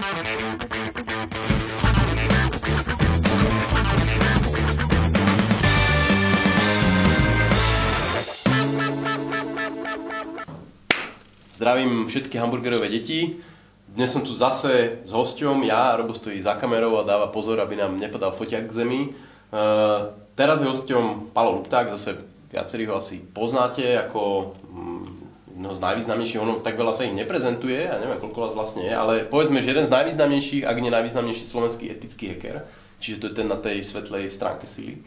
Zdravím všetky hamburgerové deti. Dnes som tu zase s hosťom, ja, Robo stojí za kamerou a dáva pozor, aby nám nepadal foťak k zemi. Uh, teraz je hosťom Palo Lupták, zase viacerí ho asi poznáte ako jedného z najvýznamnejších, ono tak veľa sa ich neprezentuje, ja neviem koľko vás vlastne je, ale povedzme, že jeden z najvýznamnejších, ak nie najvýznamnejší slovenský etický hacker, čiže to je ten na tej svetlej stránke sily.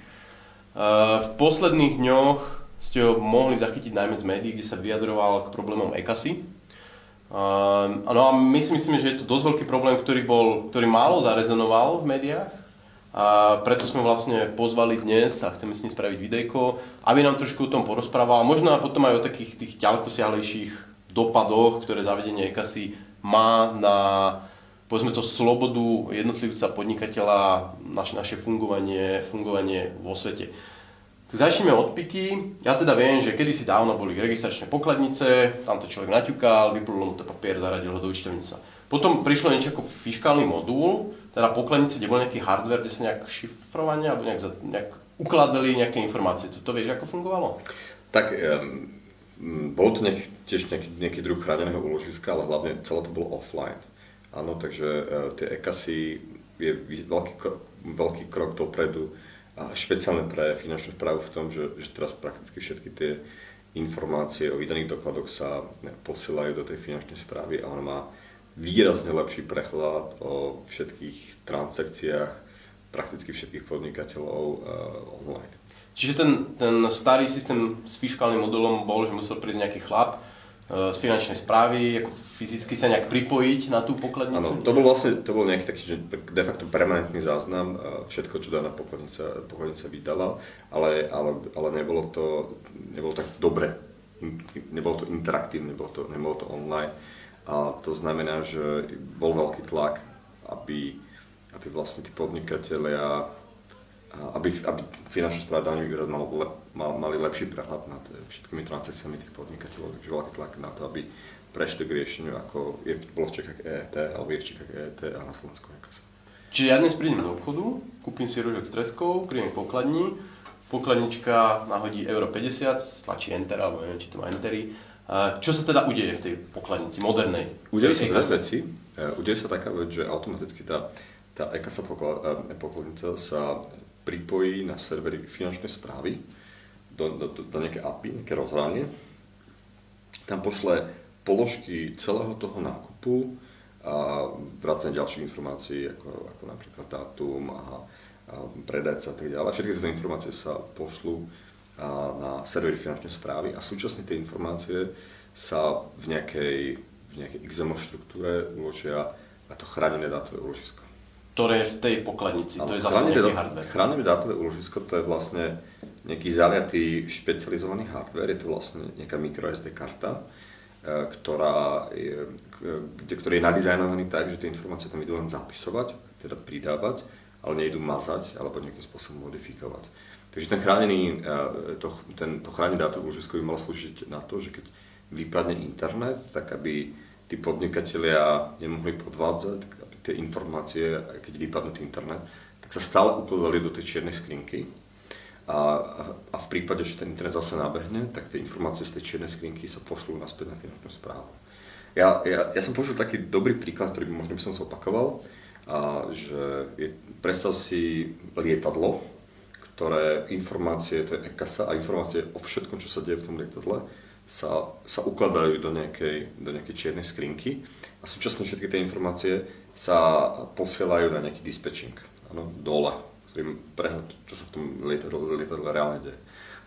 Uh, v posledných dňoch ste ho mohli zachytiť najmä z médií, kde sa vyjadroval k problémom ECASY. Uh, no a my si myslíme, že je to dosť veľký problém, ktorý, bol, ktorý málo zarezonoval v médiách. A preto sme vlastne pozvali dnes a chceme s ním spraviť videjko, aby nám trošku o tom porozprával. Možno potom aj o takých tých ďalekosiahlejších dopadoch, ktoré zavedenie ECASY má na povedzme to slobodu jednotlivca, podnikateľa, naše, naše fungovanie, fungovanie vo svete. Tak začneme od piky. Ja teda viem, že kedysi dávno boli registračné pokladnice, tam to človek naťukal, vyplul mu to papier, zaradil ho do účtovnice. Potom prišlo niečo ako fiskálny modul, teda pokladnice, kde bol nejaký hardware, kde sa nejak šifrovanie alebo nejak, nejak ukladali nejaké informácie. To, to vieš, ako fungovalo? Tak um, bol to nejak, tiež nejaký, nejaký druh chráneného úložiska, ale hlavne celé to bolo offline. Áno, takže uh, tie EKASy je veľký, veľký krok dopredu a špeciálne pre finančnú správu v tom, že, že teraz prakticky všetky tie informácie o vydaných dokladoch sa posielajú do tej finančnej správy a ona má výrazne lepší prehľad o všetkých transakciách prakticky všetkých podnikateľov uh, online. Čiže ten, ten starý systém s fiskálnym modelom bol, že musel prísť nejaký chlap, z finančnej správy, ako fyzicky sa nejak pripojiť na tú pokladnicu? Áno, to bol vlastne to bol nejaký taký, že de facto permanentný záznam, všetko, čo daná pokladnica, pokladnica vydala, ale, ale, ale nebolo to nebolo tak dobre, nebolo to interaktívne, nebolo to, nebolo to online. A to znamená, že bol veľký tlak, aby, aby vlastne tí podnikatelia aby, aby finančná správa daňový úrad mal, mal, mali lepší prehľad nad všetkými transakciami tých podnikateľov, takže veľký tlak na to, aby prešli k riešeniu, ako je, bolo v Čechách EET, alebo je v Čechách EET a na Slovensku EKAS. Čiže ja dnes prídem do obchodu, kúpim si rožok s treskou, prídem pokladni, pokladnička nahodí euro 50, tlačí enter, alebo neviem, či to má entery. Čo sa teda udeje v tej pokladnici modernej? Udeje sa dve veci. E, udeje sa taká vec, že automaticky tá, tá EKASA e, pokladnica sa pripojí na servery finančnej správy do, do, do, do nejaké API, nejaké rozhranie. Tam pošle položky celého toho nákupu a vrátane ďalších informácií, ako, ako napríklad dátum a, a predajca a tak ďalej. Všetky tieto informácie sa pošlú na servery finančnej správy a súčasne tie informácie sa v nejakej, v nejakej XML štruktúre uložia na to chránené dátové úložisko ktoré je v tej pokladnici. to je zase nejaký hardware. Chránené dátové úložisko to je vlastne nejaký zaliatý špecializovaný hardware, je to vlastne nejaká microSD karta, e, ktorá je, kde, ktorý je nadizajnovaný tak, že tie informácie tam idú len zapisovať, teda pridávať, ale nejdu mazať alebo nejakým spôsobom modifikovať. Takže ten chránený, e, to, ten, to chránené dátové úložisko by malo slúžiť na to, že keď vypadne internet, tak aby tí podnikatelia nemohli podvádzať, tie informácie, keď vypadnú internet, tak sa stále ukladali do tej čiernej skrinky. A, a v prípade, že ten internet zase nabehne, tak tie informácie z tej čiernej skrinky sa pošlú naspäť na finančnú správu. Ja, ja, ja som použil taký dobrý príklad, ktorý by možno by som sa opakoval, a, že je, predstav si lietadlo, ktoré informácie, to je EKASA a informácie o všetkom, čo sa deje v tom lietadle, sa, sa ukladajú do nejakej, do nejakej čiernej skrinky a súčasne všetky tie informácie sa posielajú na nejaký dispečing, ano, dole, ktorým prehľad, čo sa v tom lietadle, lietadle reálne deje.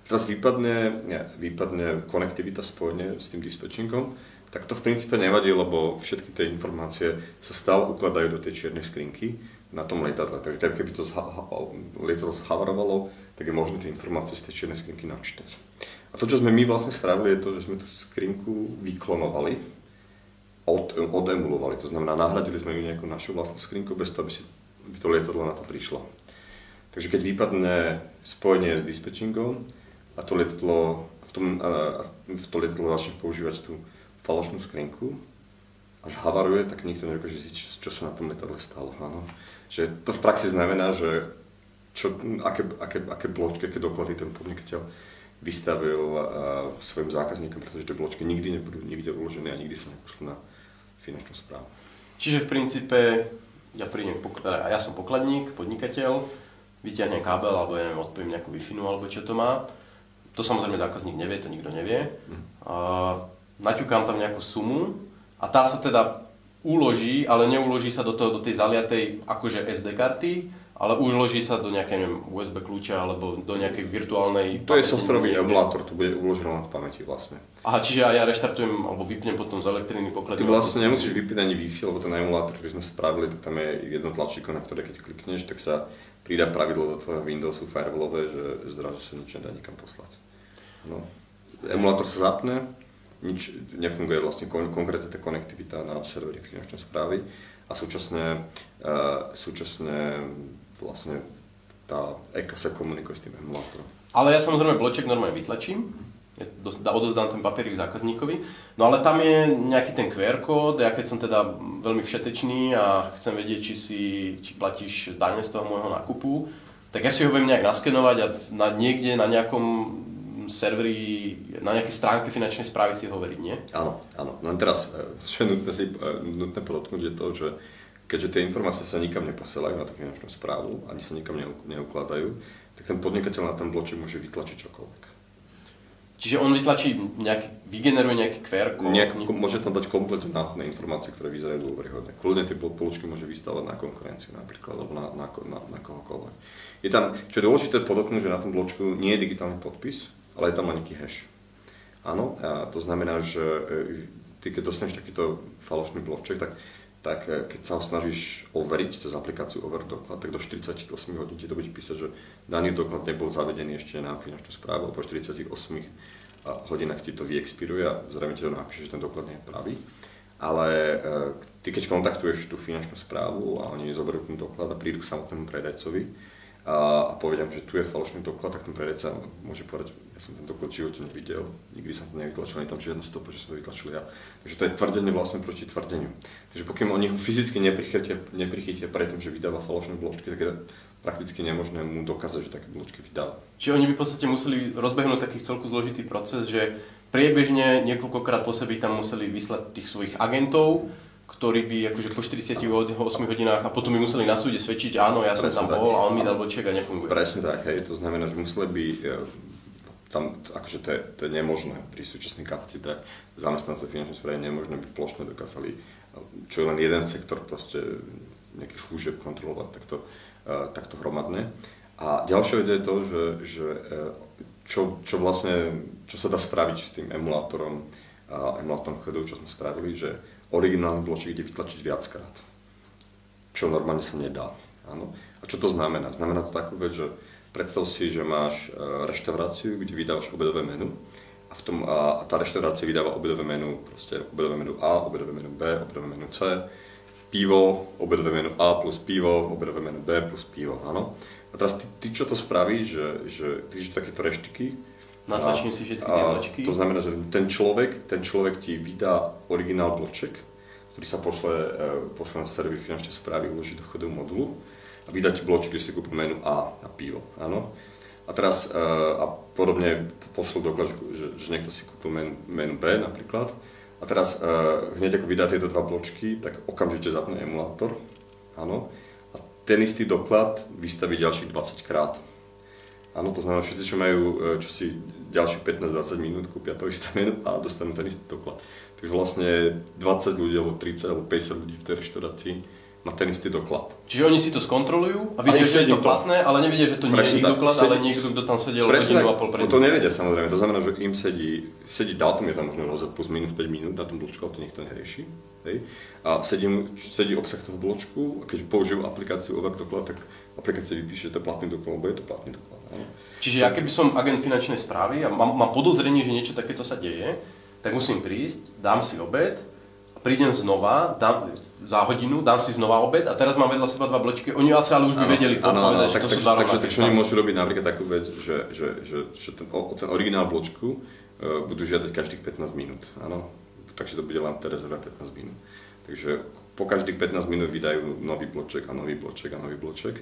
Teraz vypadne, ne, vypadne konektivita, spojenie s tým dispečingom, tak to v princípe nevadí, lebo všetky tie informácie sa stále ukladajú do tej čiernej skrinky na tom lietadle. Takže keby to lietadlo zhavarovalo, tak je možné tie informácie z tej čiernej skrinky načítať. A to, čo sme my vlastne spravili, je to, že sme tú skrinku vyklonovali, od, odemulovali. To znamená, nahradili sme ju nejakú našu vlastnú skrinku bez toho, aby, si, aby to lietadlo na to prišlo. Takže keď vypadne spojenie s dispečingom a to lietadlo, v tom, a, to lietadlo začne používať tú falošnú skrinku a zhavaruje, tak nikto nedokáže zistiť, čo sa na tom letadle stalo. Áno. Že to v praxi znamená, že čo, aké, aké, aké bločky, aké doklady ten podnikateľ vystavil uh, svojim zákazníkom, pretože tie bločky nikdy nebudú nikde uložené a nikdy sa nepošlú na finančnú správu. Čiže v princípe ja prídem, teda ja som pokladník, podnikateľ, vyťahnem kábel alebo ja neviem, odpoviem nejakú wi alebo čo to má. To samozrejme zákazník nevie, to nikto nevie. Mhm. A naťukám tam nejakú sumu a tá sa teda uloží, ale neuloží sa do, toho, do tej zaliatej akože SD karty, ale uloží sa do nejakej neviem, USB kľúča alebo do nejakej virtuálnej... To je softwarový emulátor, to bude uložené len v pamäti vlastne. Aha, čiže ja reštartujem alebo vypnem potom z elektriny poklad. Ty vlastne nemusíš vypnúť ani Wi-Fi, lebo ten emulátor, ktorý sme spravili, tak tam je jedno tlačíko, na ktoré keď klikneš, tak sa pridá pravidlo do tvojho Windowsu firewallové, že zrazu sa nič nedá nikam poslať. No. Emulátor sa zapne, nič nefunguje vlastne kon- konkrétne tá konektivita na servery finančnej správy. A súčasne, uh, súčasne vlastne tá EKA sa komunikuje s tým emulátorom. Ale ja samozrejme bloček normálne vytlačím, odozdám ten papierik zákazníkovi, no ale tam je nejaký ten QR kód, ja keď som teda veľmi všetečný a chcem vedieť, či, si, či platíš dane z toho môjho nákupu, tak ja si ho viem nejak naskenovať a na, niekde na nejakom serveri, na nejakej stránke finančnej správy si hovoriť, nie? Áno, áno. No teraz, e, čo je nutné, si, e, nutné podotknúť je to, že keďže tie informácie sa nikam neposielajú na tú finančnú správu, ani sa nikam neukladajú, tak ten podnikateľ na ten bloček môže vytlačiť čokoľvek. Čiže on vytlačí nejaký, vygeneruje nejaký QR kód? Nejak, môže tam dať kompletne náhodné informácie, ktoré vyzerajú dôveryhodne. Kľudne tie poločky môže vystavať na konkurenciu napríklad, alebo na, na, na, na kohokoľvek. Je tam, čo je dôležité podotknúť, že na tom bločku nie je digitálny podpis, ale je tam len nejaký hash. Áno, a to znamená, že e, ty keď dostaneš takýto falošný bloček, tak tak eh, keď sa ho snažíš overiť cez aplikáciu Overdoklad, tak do 48 hodín ti to bude písať, že daný doklad nebol zavedený ešte na finančnú správu, po 48 hodinách ti to vyexpiruje a zrejme ti to napíše, že ten doklad nie je pravý. Ale eh, ty keď kontaktuješ tú finančnú správu a oni zoberú ten doklad a prídu k samotnému predajcovi, a, a povedem, že tu je falošný doklad, tak ten predajca môže povedať, ja som ten doklad v živote nevidel, nikdy som to nevytlačil, nie tam žiadna stopa, že som to vytlačil ja. Takže to je tvrdenie vlastne proti tvrdeniu. Takže pokiaľ oni ho fyzicky neprichytia, neprichytia tým, že vydáva falošné bločky, tak je prakticky nemožné mu dokázať, že také bločky vydáva. Čiže oni by v podstate museli rozbehnúť taký celku zložitý proces, že priebežne niekoľkokrát po sebi tam museli vyslať tých svojich agentov, ktorí by akože po 48 hodinách a potom by museli na súde svedčiť, áno, ja som tam bol a on mi dal boček a nefunguje. Presne tak, hej, to znamená, že museli by e, tam, akože to je, to je nemožné pri súčasných kapacitách zamestnancov finančnej správy nemožné by plošne dokázali, čo je len jeden sektor proste nejakých služieb kontrolovať takto, uh, takto hromadne. A ďalšia vec je to, že, že uh, čo, čo vlastne, čo sa dá spraviť s tým emulátorom, emulátorom chodov, čo sme spravili, že originálny bloček ide vytlačiť viackrát. Čo normálne sa nedá. Áno. A čo to znamená? Znamená to takú vec, že predstav si, že máš e, reštauráciu, kde vydávaš obedové menu a, v tom, a, a tá reštaurácia vydáva obedové menu, proste obedové menu A, obedové menu B, obedové menu C, pivo, obedové menu A plus pivo, obedové menu B plus pivo, áno. A teraz ty, ty čo to spravíš, že, že ty takéto reštiky, Natlačím si všetky tie bločky. To znamená, že ten človek, ten človek ti vydá originál bloček, ktorý sa pošle, e, pošle na server finančnej správy, uloží do chodovú modulu a vydá ti bloček, že si kúpi menu A na pivo. Áno? A teraz e, a podobne pošlo doklad, že, že niekto si kúpil menu, menu B napríklad. A teraz e, hneď ako vydá tieto dva bločky, tak okamžite zapne emulátor. Áno. A ten istý doklad vystaví ďalších 20 krát Áno, to znamená, všetci, čo majú e, čo si ďalších 15-20 minút, kúpia to isté menu a dostanú ten istý doklad. Takže vlastne 20 ľudí, alebo 30, alebo 50 ľudí v tej reštaurácii má ten istý doklad. Čiže oni si to skontrolujú a vidia, že je to platné, ale nevedia, že to nie je ich doklad, sedí, ale niekto, kto tam sedel hodinu a pol predtým. To nevedia samozrejme, to znamená, že im sedí, sedí dátum, je tam možno rozhľad plus minus 5 minút na tom bločku, ale to nikto nerieši. Hej. A sedí, sedí obsah toho bločku a keď použijú aplikáciu Ovak doklad, tak aplikácia vypíše, že to je platný doklad, alebo je to platný doklad. Áno. Čiže ja keby som agent finančnej správy a mám, mám podozrenie, že niečo takéto sa deje, tak musím prísť, dám si obed, prídem znova, dám, za hodinu, dám si znova obed a teraz mám vedľa seba dva bločky. Oni asi ale už by ano, vedeli povedať, že tak, to tak, sú tak, Takže, takže oni môžu robiť napríklad takú vec, že, že, že, že ten, ten originál bločku uh, budú žiadať každých 15 minút. Áno? Takže to bude len rezerva 15 minút. Takže po každých 15 minút vydajú nový bloček a nový bloček a nový bloček.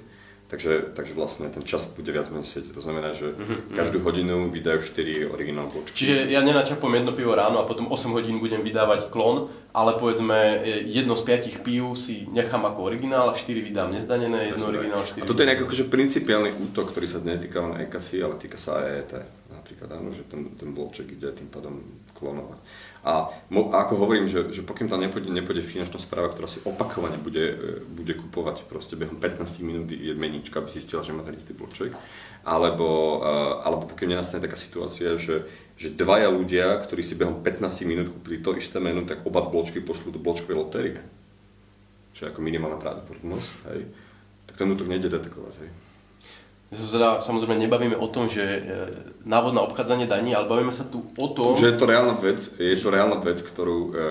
Takže, takže vlastne ten čas bude viac menej sedieť. To znamená, že mm-hmm. každú hodinu vydajú 4 originál bločky. Čiže ja nenačapom jedno pivo ráno a potom 8 hodín budem vydávať klon, ale povedzme jedno z piatich pív si nechám ako originál a 4 vydám nezdanené, jedno originál, 4 A toto je nejaký akože principiálny útok, ktorý sa netýka len EKASI, ale týka sa aj ET. Napríklad, áno, že ten, ten bloček ide tým pádom klonovať. A, a ako hovorím, že, že pokiaľ tam nepôjde, nepôjde finančná správa, ktorá si opakovane bude, e, bude kupovať proste behom 15 minút je menička, aby zistila, že má ten istý bloček, alebo, e, alebo pokiaľ nenastane taká situácia, že, že dvaja ľudia, ktorí si behom 15 minút kúpili to isté menu, tak oba bločky pošlú do bločkovej lotérie. Čo je ako minimálna pravdepodobnosť, hej. Tak ten útok nejde detekovať, hej. My sa teda samozrejme nebavíme o tom, že e, návod na obchádzanie daní, ale bavíme sa tu o tom... Že je to reálna vec, je to reálna vec, ktorú... E,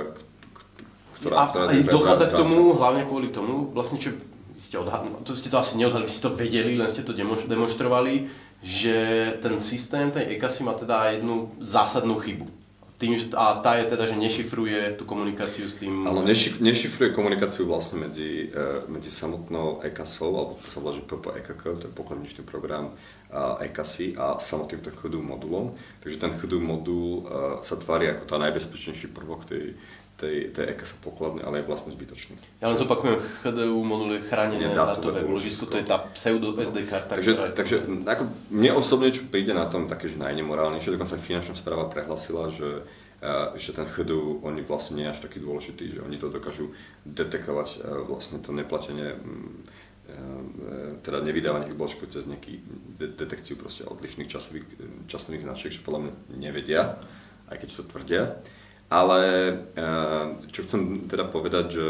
ktorá, a, ktorá a dochádza k tomu, hlavne kvôli tomu, vlastne čo ste odhadli, to ste to asi neodhadli, ste to vedeli, len ste to demonstrovali, že ten systém, ten ECASI má teda jednu zásadnú chybu tým, že, a tá je teda, že nešifruje tú komunikáciu s tým... Áno, nešif, nešifruje komunikáciu vlastne medzi, e, medzi samotnou ECASou, alebo to sa volá, že PPEKK, to je pokladničný program a ECASI a samotným ten CHDU modulom. Takže ten CHDU modul e, sa tvári ako tá najbezpečnejší prvok tej, tej, tej EKS pokladne, ale je vlastne zbytočný. Ja len zopakujem, HDU modul je chránené dátové úložisko, to je tá pseudo SD karta. Takže, ktorá takže ako mne osobne, čo príde na tom také, že najnemorálnejšie, dokonca finančná správa prehlasila, že uh, že ten HDU, oni vlastne nie až taký dôležitý, že oni to dokážu detekovať uh, vlastne to neplatenie um, teda nevydávanie bločkov cez nejaký de- detekciu proste odlišných časových, časových značiek, že podľa mňa nevedia, aj keď to tvrdia. Ale eh, čo chcem teda povedať, že,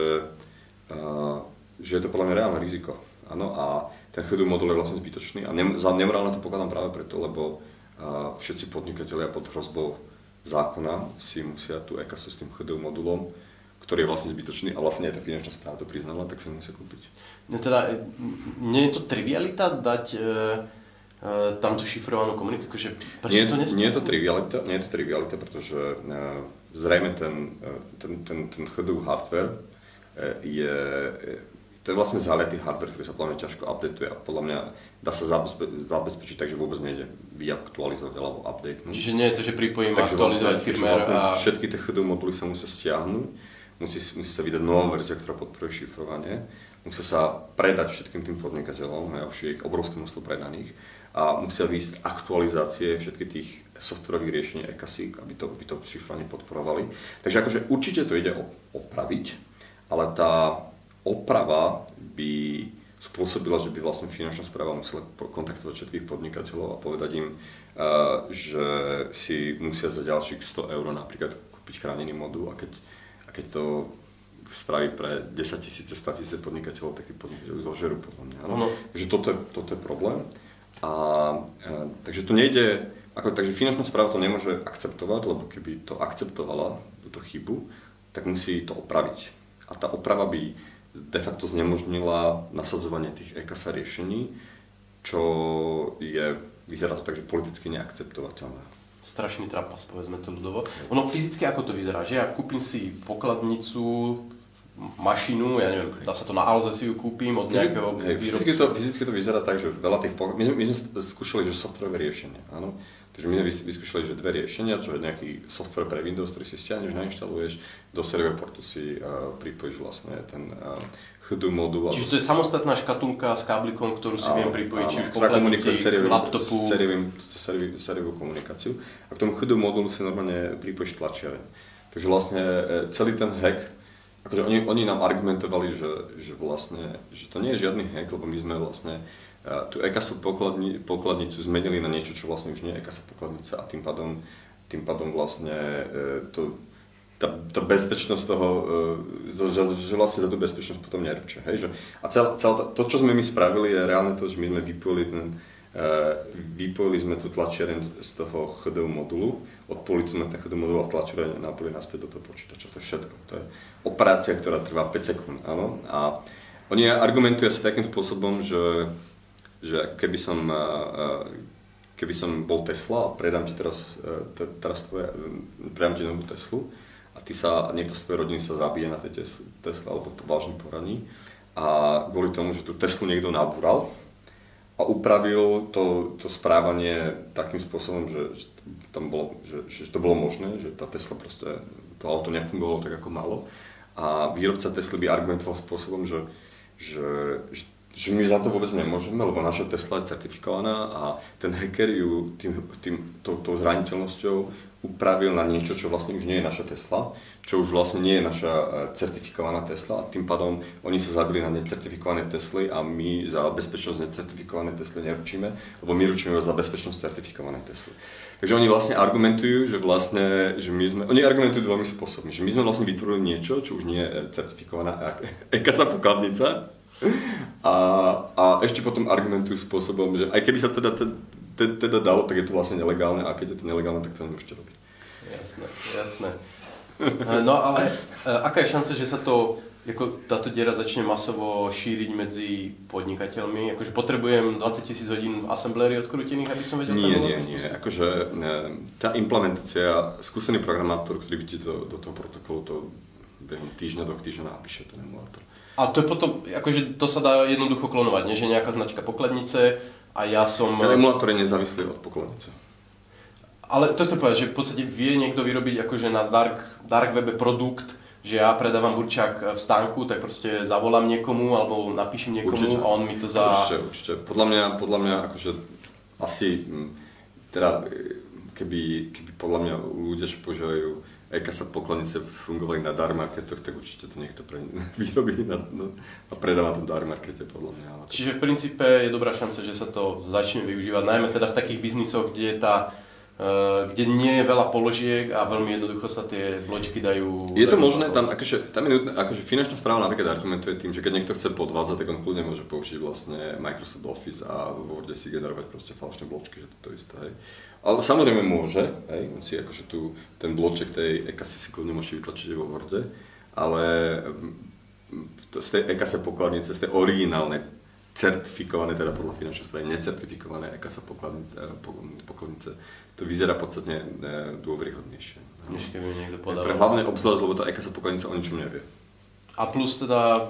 eh, že je to podľa mňa reálne riziko. Áno, a ten chodú modul je vlastne zbytočný a ne, za nemorálne to pokladám práve preto, lebo eh, všetci podnikatelia pod hrozbou zákona si musia tú EKASu s tým chodou modulom, ktorý je vlastne zbytočný a vlastne aj tá finančná správa to priznala, tak si musia kúpiť. No teda, nie je to trivialita dať e, e, tamto šifrovanú komunikáciu? Akože, nie, to nie je to trivialita, nie je to trivialita, pretože e, zrejme ten, e, ten, ten, ten chodový hardware e, je, to je vlastne zaliatý hardware, ktorý sa podľa mňa ťažko updateuje a podľa mňa dá sa zabezpe- zabezpečiť tak, že vôbec nejde vyaktualizovať alebo update. Čiže nie je to, že pripojím takže aktualizovať vlastne, firmware vlastne a... Všetky tie chodové moduly sa musia stiahnuť, musí, musí sa vydať nová verzia, ktorá podporuje šifrovanie, musia sa predať všetkým tým podnikateľom, ja už je ich obrovské množstvo predaných a musia výjsť aktualizácie všetkých tých softwarových riešení ECASIC, aby to, aby to šifrovanie podporovali. Takže akože určite to ide opraviť, ale tá oprava by spôsobila, že by vlastne finančná správa musela kontaktovať všetkých podnikateľov a povedať im, že si musia za ďalších 100 eur napríklad kúpiť chránený modul a keď, a keď to spraví pre 10 tisíce, 100 tisíce podnikateľov, tak tí podnikateľov zožerú podľa mňa. No. Takže toto je, toto je problém. A, a, takže to nejde, ako, takže finančná správa to nemôže akceptovať, lebo keby to akceptovala, túto chybu, tak musí to opraviť. A tá oprava by de facto znemožnila nasadzovanie tých EKSA riešení, čo je, vyzerá to tak, že politicky neakceptovateľné. Strašný trapas, povedzme to ľudovo. Ono fyzicky ako to vyzerá, že ja kúpim si pokladnicu, mašinu, ja neviem, dá sa to na Alze si ju kúpim od nejakého výrobcu. Fyzicky to, fyzicky to vyzerá tak, že veľa tých poklad... My sme, my sme skúšali, že softwarové riešenie, áno. Takže my sme vyskúšali, že dve riešenia, čo je nejaký software pre Windows, ktorý si stiahneš, nainštaluješ, do seriového portu si uh, pripojíš vlastne ten uh, HDU modul. Čiže to je samostatná škatulka s káblikom, ktorú si áno, viem pripojiť, či už po k laptopu. Sériovú komunikáciu. A k tomu HDU modulu si normálne pripojíš tlačiareň. Takže vlastne e, celý ten hack, akože oni, oni nám argumentovali, že, že vlastne, že to nie je žiadny hack, lebo my sme vlastne tú EKASu pokladni, pokladnicu zmenili na niečo, čo vlastne už nie je EKASa pokladnica a tým pádom, tým pádom vlastne e, to, tá, tá bezpečnosť toho, e, že, že vlastne za tú bezpečnosť potom neručia. Hej? Že, a celé, celé to, čo sme my spravili, je reálne to, že my sme vypojili ten, vypojili sme tú tlačiareň z toho HDU modulu, odpojili sme ten HDU modul a tlačiareň napojili naspäť do toho počítača. To je všetko. To je operácia, ktorá trvá 5 sekúnd. Áno? A oni argumentujú asi takým spôsobom, že že keby som, keby som bol Tesla a predám ti teraz, teraz tvoje, predám ti novú Teslu a ty sa, niekto z tvojej rodiny sa zabije na tej Tesle alebo v vážnom poraní a kvôli tomu, že tú Teslu niekto nabúral a upravil to, to správanie takým spôsobom, že, že, tam bolo, že, že to bolo možné, že tá Tesla proste, to auto nefungovalo tak, ako malo. A výrobca Tesly by argumentoval spôsobom, že, že, že my za to vôbec nemôžeme, lebo naša Tesla je certifikovaná a ten hacker ju tým, tým, tou, tou zraniteľnosťou upravil na niečo, čo vlastne už nie je naša Tesla, čo už vlastne nie je naša e, certifikovaná Tesla a tým pádom oni sa zabili na necertifikované Tesly a my za bezpečnosť necertifikované Tesly neručíme, lebo my ručíme za bezpečnosť certifikované Tesly. Takže oni vlastne argumentujú, že vlastne, že my sme, oni argumentujú dvomi spôsobmi, že my sme vlastne vytvorili niečo, čo už nie je certifikovaná EKSA pokladnica, a, a ešte potom argumentujú spôsobom, že aj keby sa teda, teda, teda dalo, tak je to vlastne nelegálne a keď je to nelegálne, tak to nemôžete robiť. Jasné, jasné. No ale e, aká je šanca, že sa to, ako táto diera začne masovo šíriť medzi podnikateľmi? Akože potrebujem 20 tisíc hodín assemblery odkrútených, aby som vedel? Nie, nie, nie. Akože e, tá implementácia, skúsený programátor, ktorý vidí do, do toho protokolu, to behom týždňa, do týždňa napíše ten emulátor. A to je potom, akože to sa dá jednoducho klonovať, nie? že nejaká značka pokladnice a ja som... Ten emulátor je nezávislý od pokladnice. Ale to chcem povedať, že v podstate vie niekto vyrobiť akože na dark, dark webe produkt, že ja predávam burčák v stánku, tak proste zavolám niekomu alebo napíšem niekomu určite. a on mi to za... Určite, určite. Podľa mňa, podľa mňa akože asi, teda keby, keby podľa mňa ľudia, čo používajú sa pokladnice fungovali na darmarketoch, tak určite to niekto pre, vyrobí na, na, a predáva to darmarkete podľa mňa. Ale Čiže v princípe je dobrá šanca, že sa to začne využívať, najmä teda v takých biznisoch, kde je tá kde nie je veľa položiek a veľmi jednoducho sa tie bločky dajú... Je to možné, tam, akože, tam je nutné, akože finančná správa napríklad argumentuje tým, že keď niekto chce podvádzať, tak on kľudne môže použiť vlastne Microsoft Office a v Worde si generovať proste falošné bločky, že to, to isté. Hej. Ale samozrejme môže, hej, on si akože tu, ten bloček tej ekasy si kľudne môže vytlačiť vo Worde, ale mm, z tej ekase pokladnice, z tej originálnej, certifikované, teda podľa finančnej správy, necertifikované ekasa pokladnice, pokladnice, to vyzerá podstatne e, dôveryhodnejšie. Než keby niekto podal. Pre hlavné obzvlášť, lebo tá ekasa pokladnica o ničom nevie. A plus teda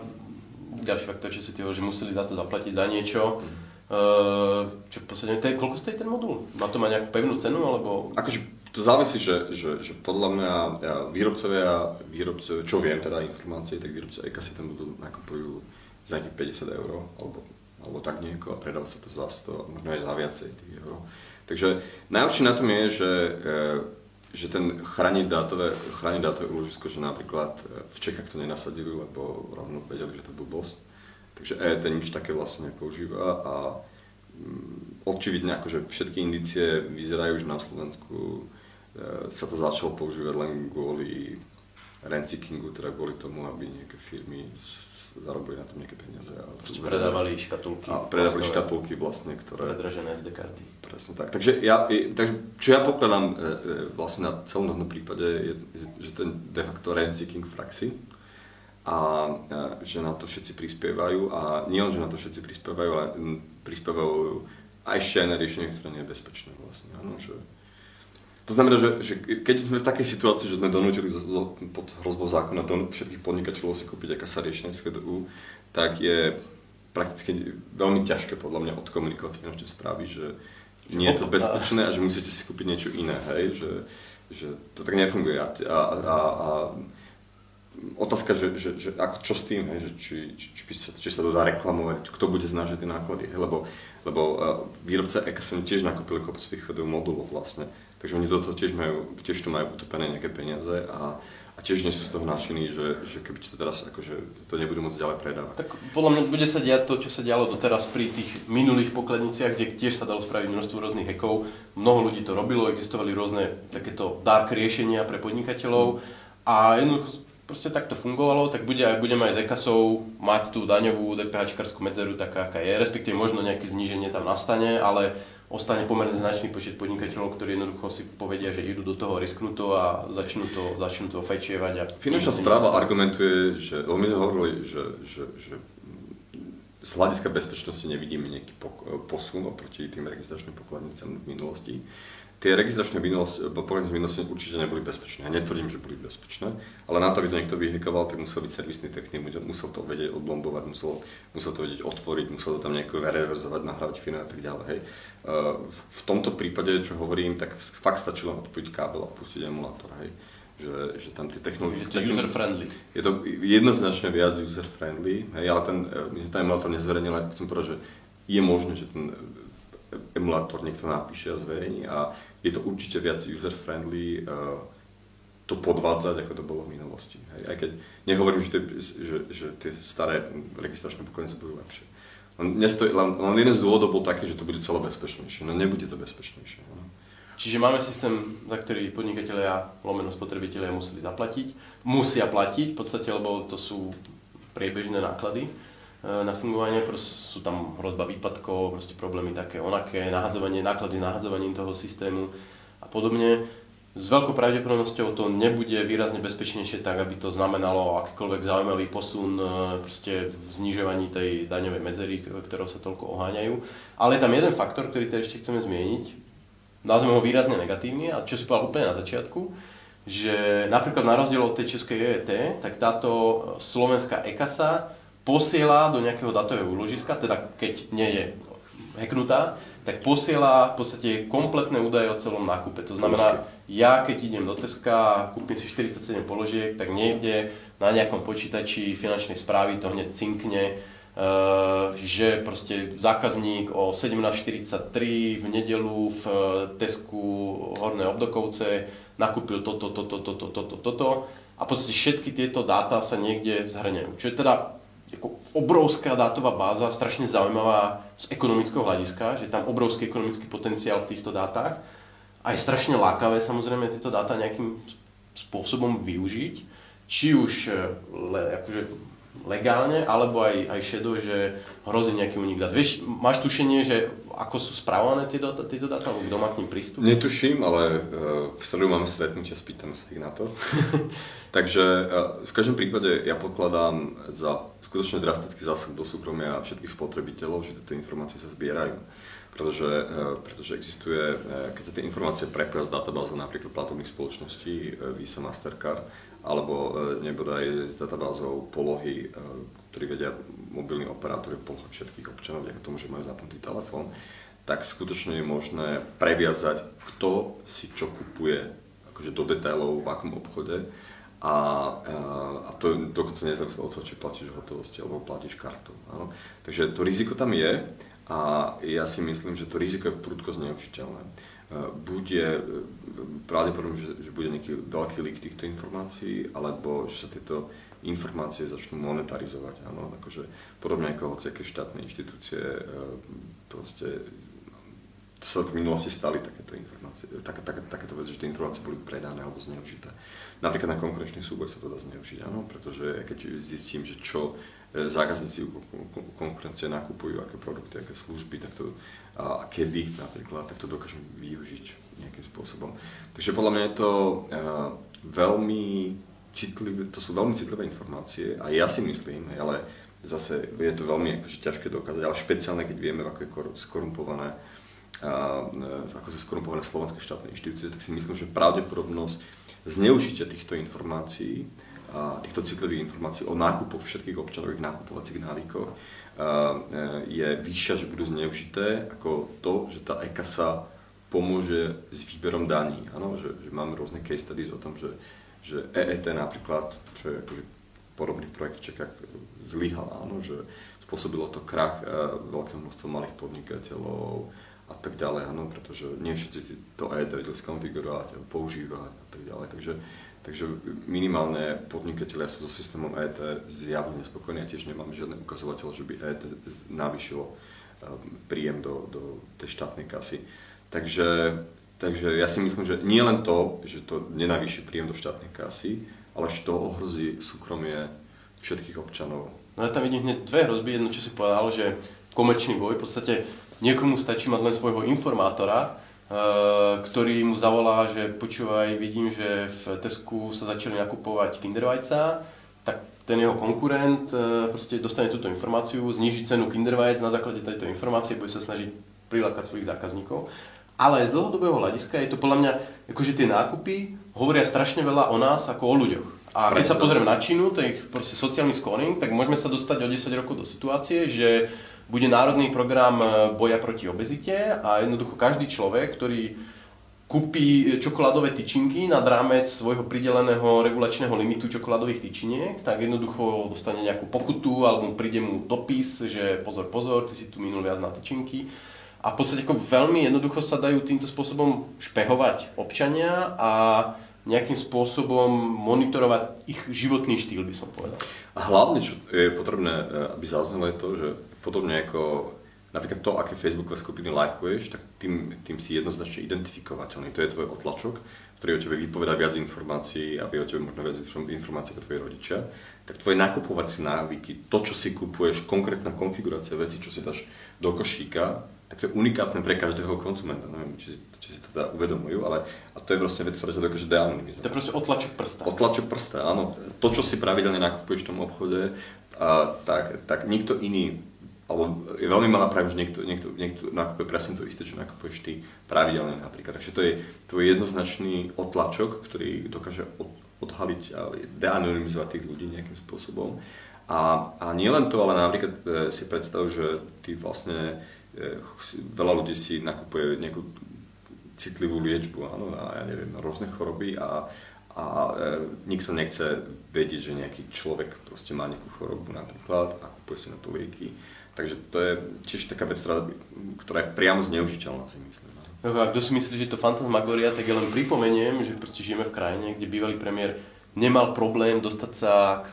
ďalší faktor, čo si ty že museli za to zaplatiť za niečo, mm Uh, čo v podstate, to je, koľko stojí ten modul? Má to má nejakú pevnú cenu, alebo... Akože to závisí, že, že, že podľa mňa výrobcovia, výrobcovia, čo viem teda informácie, tak výrobcovia si ten modul nakupujú za nejakých 50 eur, alebo, alebo tak nieko a predáva sa to za 100, možno aj za viacej tých eur. Takže najlepšie na tom je, že, e, že ten chrániť dátové, chrániť dátové úložisko, že napríklad e, v Čechách to nenasadili, lebo rovno vedeli, že to je blbosť Takže EET nič také vlastne nepoužíva a mm, očividne akože všetky indície vyzerajú, že na Slovensku e, sa to začalo používať len kvôli rencyklingu, teda kvôli tomu, aby nejaké firmy zarobili na tom nejaké peniaze. A predávali škatulky. A predávali škatulky vlastne, ktoré... Predražené SD karty. Presne tak. Takže, ja, takže čo ja pokladám e, e, vlastne na celom tomto prípade je, že ten de facto v praxi, a že na to všetci prispievajú a nie len, že na to všetci prispievajú, ale prispievajú aj ešte aj na riešenie, ktoré nie je bezpečné vlastne. Ano, že... To znamená, že, že keď sme v takej situácii, že sme donútili pod hrozbou zákona do všetkých podnikateľov si kúpiť aká sa riešenie z KDU, tak je prakticky veľmi ťažké podľa mňa odkomunikovať s finančnej správy, že nie je to bezpečné a že musíte si kúpiť niečo iné, hej, že, že to tak nefunguje. A, a, a, a otázka, že, že, že ako, čo s tým, hej, že či, či, či, sa, či sa to dá reklamovať, kto bude znášať tie náklady, hej, lebo, lebo uh, výrobca EKSM tiež nakúpili kopec tých modulov vlastne, takže oni do toho tiež majú, tiež tu majú utopené nejaké peniaze a, a tiež nie sú z toho nadšení, že, že keby to teraz akože to nebudú môcť ďalej predávať. Tak podľa mňa bude sa diať to, čo sa dialo doteraz pri tých minulých pokladniciach, kde tiež sa dalo spraviť množstvo rôznych hekov. Mnoho ľudí to robilo, existovali rôzne takéto dark riešenia pre podnikateľov a jednoducho proste takto fungovalo, tak bude, budeme aj z EKASov mať tú daňovú DPH medzeru taká, aká je, respektíve možno nejaké zníženie tam nastane, ale ostane pomerne značný počet podnikateľov, ktorí jednoducho si povedia, že idú do toho risknuto a začnú to, začnú to fečievať. A Finančná správa argumentuje, že, my sme hovorili, že, že, že z hľadiska bezpečnosti nevidíme nejaký posun oproti tým registračným pokladnicám v minulosti. Tie registračné pokladnice v minulosti určite neboli bezpečné. Ja netvrdím, že boli bezpečné, ale na to, aby to niekto vyhekoval, tak musel byť servisný technik, musel to vedieť odblombovať, musel, musel to vedieť otvoriť, musel to tam nejako reverzovať, nahrávať fina a tak ďalej. Hej. V tomto prípade, čo hovorím, tak fakt stačilo odpojiť kábel a pustiť emulátor. Hej že, že tam tie technológie... Je to user-friendly. Je to jednoznačne viac user-friendly, hej, ale ten, e, my sme ten emulátor nezverejnili, ale chcem povedať, že je možné, že ten emulátor niekto napíše a zverejní a je to určite viac user-friendly uh, to podvádzať, ako to bolo v minulosti. Hej. Aj keď nehovorím, že tie, že, že tie staré registračné pokojnice budú lepšie. Len, nestojí, len, len jeden z dôvodov bol taký, že to bude celé bezpečnejšie. No nebude to bezpečnejšie. No. Čiže máme systém, za ktorý podnikatelia, lomeno spotrebitelia museli zaplatiť. Musia platiť v podstate, lebo to sú priebežné náklady na fungovanie, sú tam hrozba výpadkov, proste problémy také onaké, nahadzovanie, náklady nahadzovaním toho systému a podobne. S veľkou pravdepodobnosťou to nebude výrazne bezpečnejšie tak, aby to znamenalo akýkoľvek zaujímavý posun e, proste v znižovaní tej daňovej medzery, ktorou sa toľko oháňajú. Ale je tam jeden faktor, ktorý teda ešte chceme zmieniť, nazveme ho výrazne negatívne, a čo si povedal úplne na začiatku, že napríklad na rozdiel od tej českej EET, tak táto slovenská EKASA posiela do nejakého datového úložiska, teda keď nie je hacknutá, tak posiela v podstate kompletné údaje o celom nákupe. To znamená, ja keď idem do Teska a kúpim si 47 položiek, tak niekde na nejakom počítači finančnej správy to hneď cinkne, Eh, že proste zákazník o 17.43 v nedelu v eh, Tesku Horné Obdokovce nakúpil toto, toto, toto, toto, toto a v podstate všetky tieto dáta sa niekde zhrňajú. Čo je teda ako obrovská dátová báza, strašne zaujímavá z ekonomického hľadiska, že tam obrovský ekonomický potenciál v týchto dátach a je strašne lákavé samozrejme tieto dáta nejakým spôsobom využiť, či už eh, le, akože legálne, alebo aj, aj šedo, že hrozí nejaký unik dát. Vieš, máš tušenie, že ako sú správované tieto, tieto dáta, alebo kto má k ním prístup? Netuším, ale uh, v stredu máme stretnutie, spýtam sa ich na to. Takže uh, v každom prípade ja pokladám za skutočne drastický zásah do súkromia všetkých spotrebiteľov, že tieto informácie sa zbierajú pretože, uh, pretože existuje, keď sa tie informácie prepoja z databázou napríklad platobných spoločností Visa, Mastercard, alebo nebodaj s databázou polohy, e, ktorý vedia mobilní operátori polohy všetkých občanov, vďaka tomu, že majú zapnutý telefón, tak skutočne je možné previazať, kto si čo kupuje akože do detailov v akom obchode a, e, a to dokonca nezávisle od toho, či platíš hotovosti alebo platíš kartou. Áno. Takže to riziko tam je a ja si myslím, že to riziko je prudko zneužiteľné bude e, pravdepodobne, že, že bude nejaký veľký lik týchto informácií, alebo že sa tieto informácie začnú monetarizovať. Áno, akože podobne ako hociaké štátne inštitúcie, e, proste sa v minulosti stali takéto informácie, tak, tak, takéto veci, že tie informácie boli predané alebo zneužité. Napríklad na konkurenčný súboj sa to dá zneužiť, áno, pretože keď zistím, že čo e, zákazníci konkurencie nakupujú, aké produkty, aké služby, tak to a kedy napríklad, tak to dokážem využiť nejakým spôsobom. Takže podľa mňa je to uh, veľmi citlivé, to sú veľmi citlivé informácie a ja si myslím, ale zase je to veľmi akože, ťažké dokázať, ale špeciálne keď vieme, ako je skorumpované e, ako sú skorumpované slovenské štátne inštitúcie, tak si myslím, že pravdepodobnosť zneužitia týchto informácií, a týchto citlivých informácií o nákupoch všetkých občanových nákupovacích návykoch E, je vyššia, že budú zneužité, ako to, že tá EKASA pomôže s výberom daní. Ano, že, že máme rôzne case studies o tom, že, že EET napríklad, čo je akože podobný projekt v Čekách, zlyhal, áno, že spôsobilo to krach e, veľkého množstva malých podnikateľov a tak ďalej, áno, pretože nie všetci si to EET vedeli skonfigurovať, používať a tak ďalej. Takže Takže minimálne podnikatelia sú so systémom ET zjavne nespokojní a tiež nemáme žiadne ukazovateľ, že by ET navýšilo um, príjem do, do tej štátnej kasy. Takže, takže ja si myslím, že nie len to, že to nenavýši príjem do štátnej kasy, ale že to ohrozí súkromie všetkých občanov. No ja tam vidím hneď dve hrozby. Jedno, čo si povedal, že komerčný boj, v podstate niekomu stačí mať len svojho informátora, Eh, ktorý mu zavolá, že počúvaj, vidím, že v Tesku sa začali nakupovať Kinder vajca, tak ten jeho konkurent e, proste dostane túto informáciu, zniží cenu Kindervajec na základe tejto informácie, bude sa snažiť prilákať svojich zákazníkov. Ale z dlhodobého hľadiska je to podľa mňa, akože tie nákupy hovoria strašne veľa o nás ako o ľuďoch. A keď sa pozriem na Čínu, ten proste sociálny scoring, tak môžeme sa dostať o 10 rokov do situácie, že bude národný program e, boja proti obezite a jednoducho každý človek, ktorý kúpi čokoládové tyčinky nad rámec svojho prideleného regulačného limitu čokoládových tyčiniek, tak jednoducho dostane nejakú pokutu alebo príde mu dopis, že pozor, pozor, ty si tu minul viac na tyčinky. A v podstate ako veľmi jednoducho sa dajú týmto spôsobom špehovať občania a nejakým spôsobom monitorovať ich životný štýl, by som povedal. A hlavne, čo je potrebné, eh, aby zaznelo, je to, že podobne ako napríklad to, aké Facebookové skupiny lajkuješ, tak tým, tým si jednoznačne identifikovateľný. To je tvoj otlačok, ktorý o tebe vypoveda viac informácií a vie o tebe možno viac informácií ako tvoji rodičia. Tak tvoje nakupovacie návyky, to, čo si kupuješ, konkrétna konfigurácia veci, čo si dáš do košíka, tak to je unikátne pre každého konzumenta. Neviem, či či si to teda uvedomujú, ale a to je vlastne vec, ktorá sa dokáže deanonymizovať. To je proste otlačok prsta. Otlačok prsta, áno. To, čo si pravidelne nakupuješ v tom obchode, a, tak, tak nikto iný alebo je veľmi malá pravda, že niekto, niekto, niekto nakupuje presne to isté, čo nakupuješ ty pravidelne napríklad. Takže to je tvoj jednoznačný otlačok, ktorý dokáže odhaliť a deanonymizovať tých ľudí nejakým spôsobom. A, a nie len to, ale napríklad e, si predstav, že ty vlastne veľa ľudí si nakupuje nejakú citlivú liečbu, áno, a ja neviem, rôzne choroby a, a e, nikto nechce vedieť, že nejaký človek proste má nejakú chorobu napríklad a kupuje si na to lieky Takže to je tiež taká vec, ktorá, je priamo zneužiteľná, si myslím. No, a kto si myslí, že to fantasmagoria, tak ja len pripomeniem, že proste žijeme v krajine, kde bývalý premiér nemal problém dostať sa k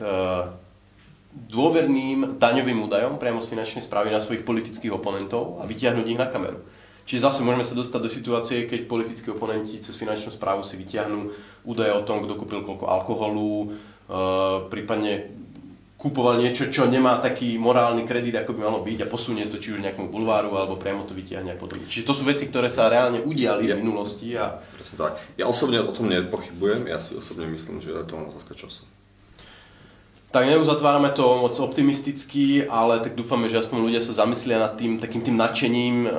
dôverným daňovým údajom priamo z finančnej správy na svojich politických oponentov a vytiahnuť ich na kameru. Čiže zase môžeme sa dostať do situácie, keď politickí oponenti cez finančnú správu si vytiahnu údaje o tom, kto kúpil koľko alkoholu, e, prípadne kúpoval niečo, čo nemá taký morálny kredit, ako by malo byť a posunie to či už nejakému bulváru alebo priamo to vytiahne a podobne. Čiže to sú veci, ktoré sa reálne udiali ja. v minulosti. A... Presne tak. Ja osobne o tom nepochybujem, ja si osobne myslím, že je to len otázka času. Tak neuzatvárame to moc optimisticky, ale tak dúfame, že aspoň ľudia sa zamyslia nad tým takým tým nadšením e,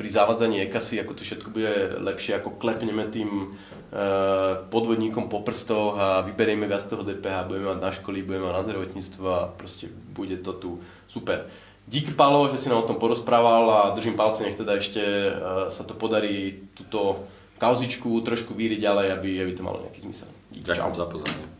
pri zavadzaní ekasy, ako to všetko bude lepšie, ako klepneme tým Eh, podvodníkom po prstoch a vyberieme viac toho DPH, budeme mať na školy, budeme mať na zdravotníctvo a proste bude to tu super. Díky Palo, že si nám o tom porozprával a držím palce, nech teda ešte eh, sa to podarí túto kauzičku trošku víriť ďalej, aby, aby to malo nejaký zmysel. Ďakujem za pozornosť.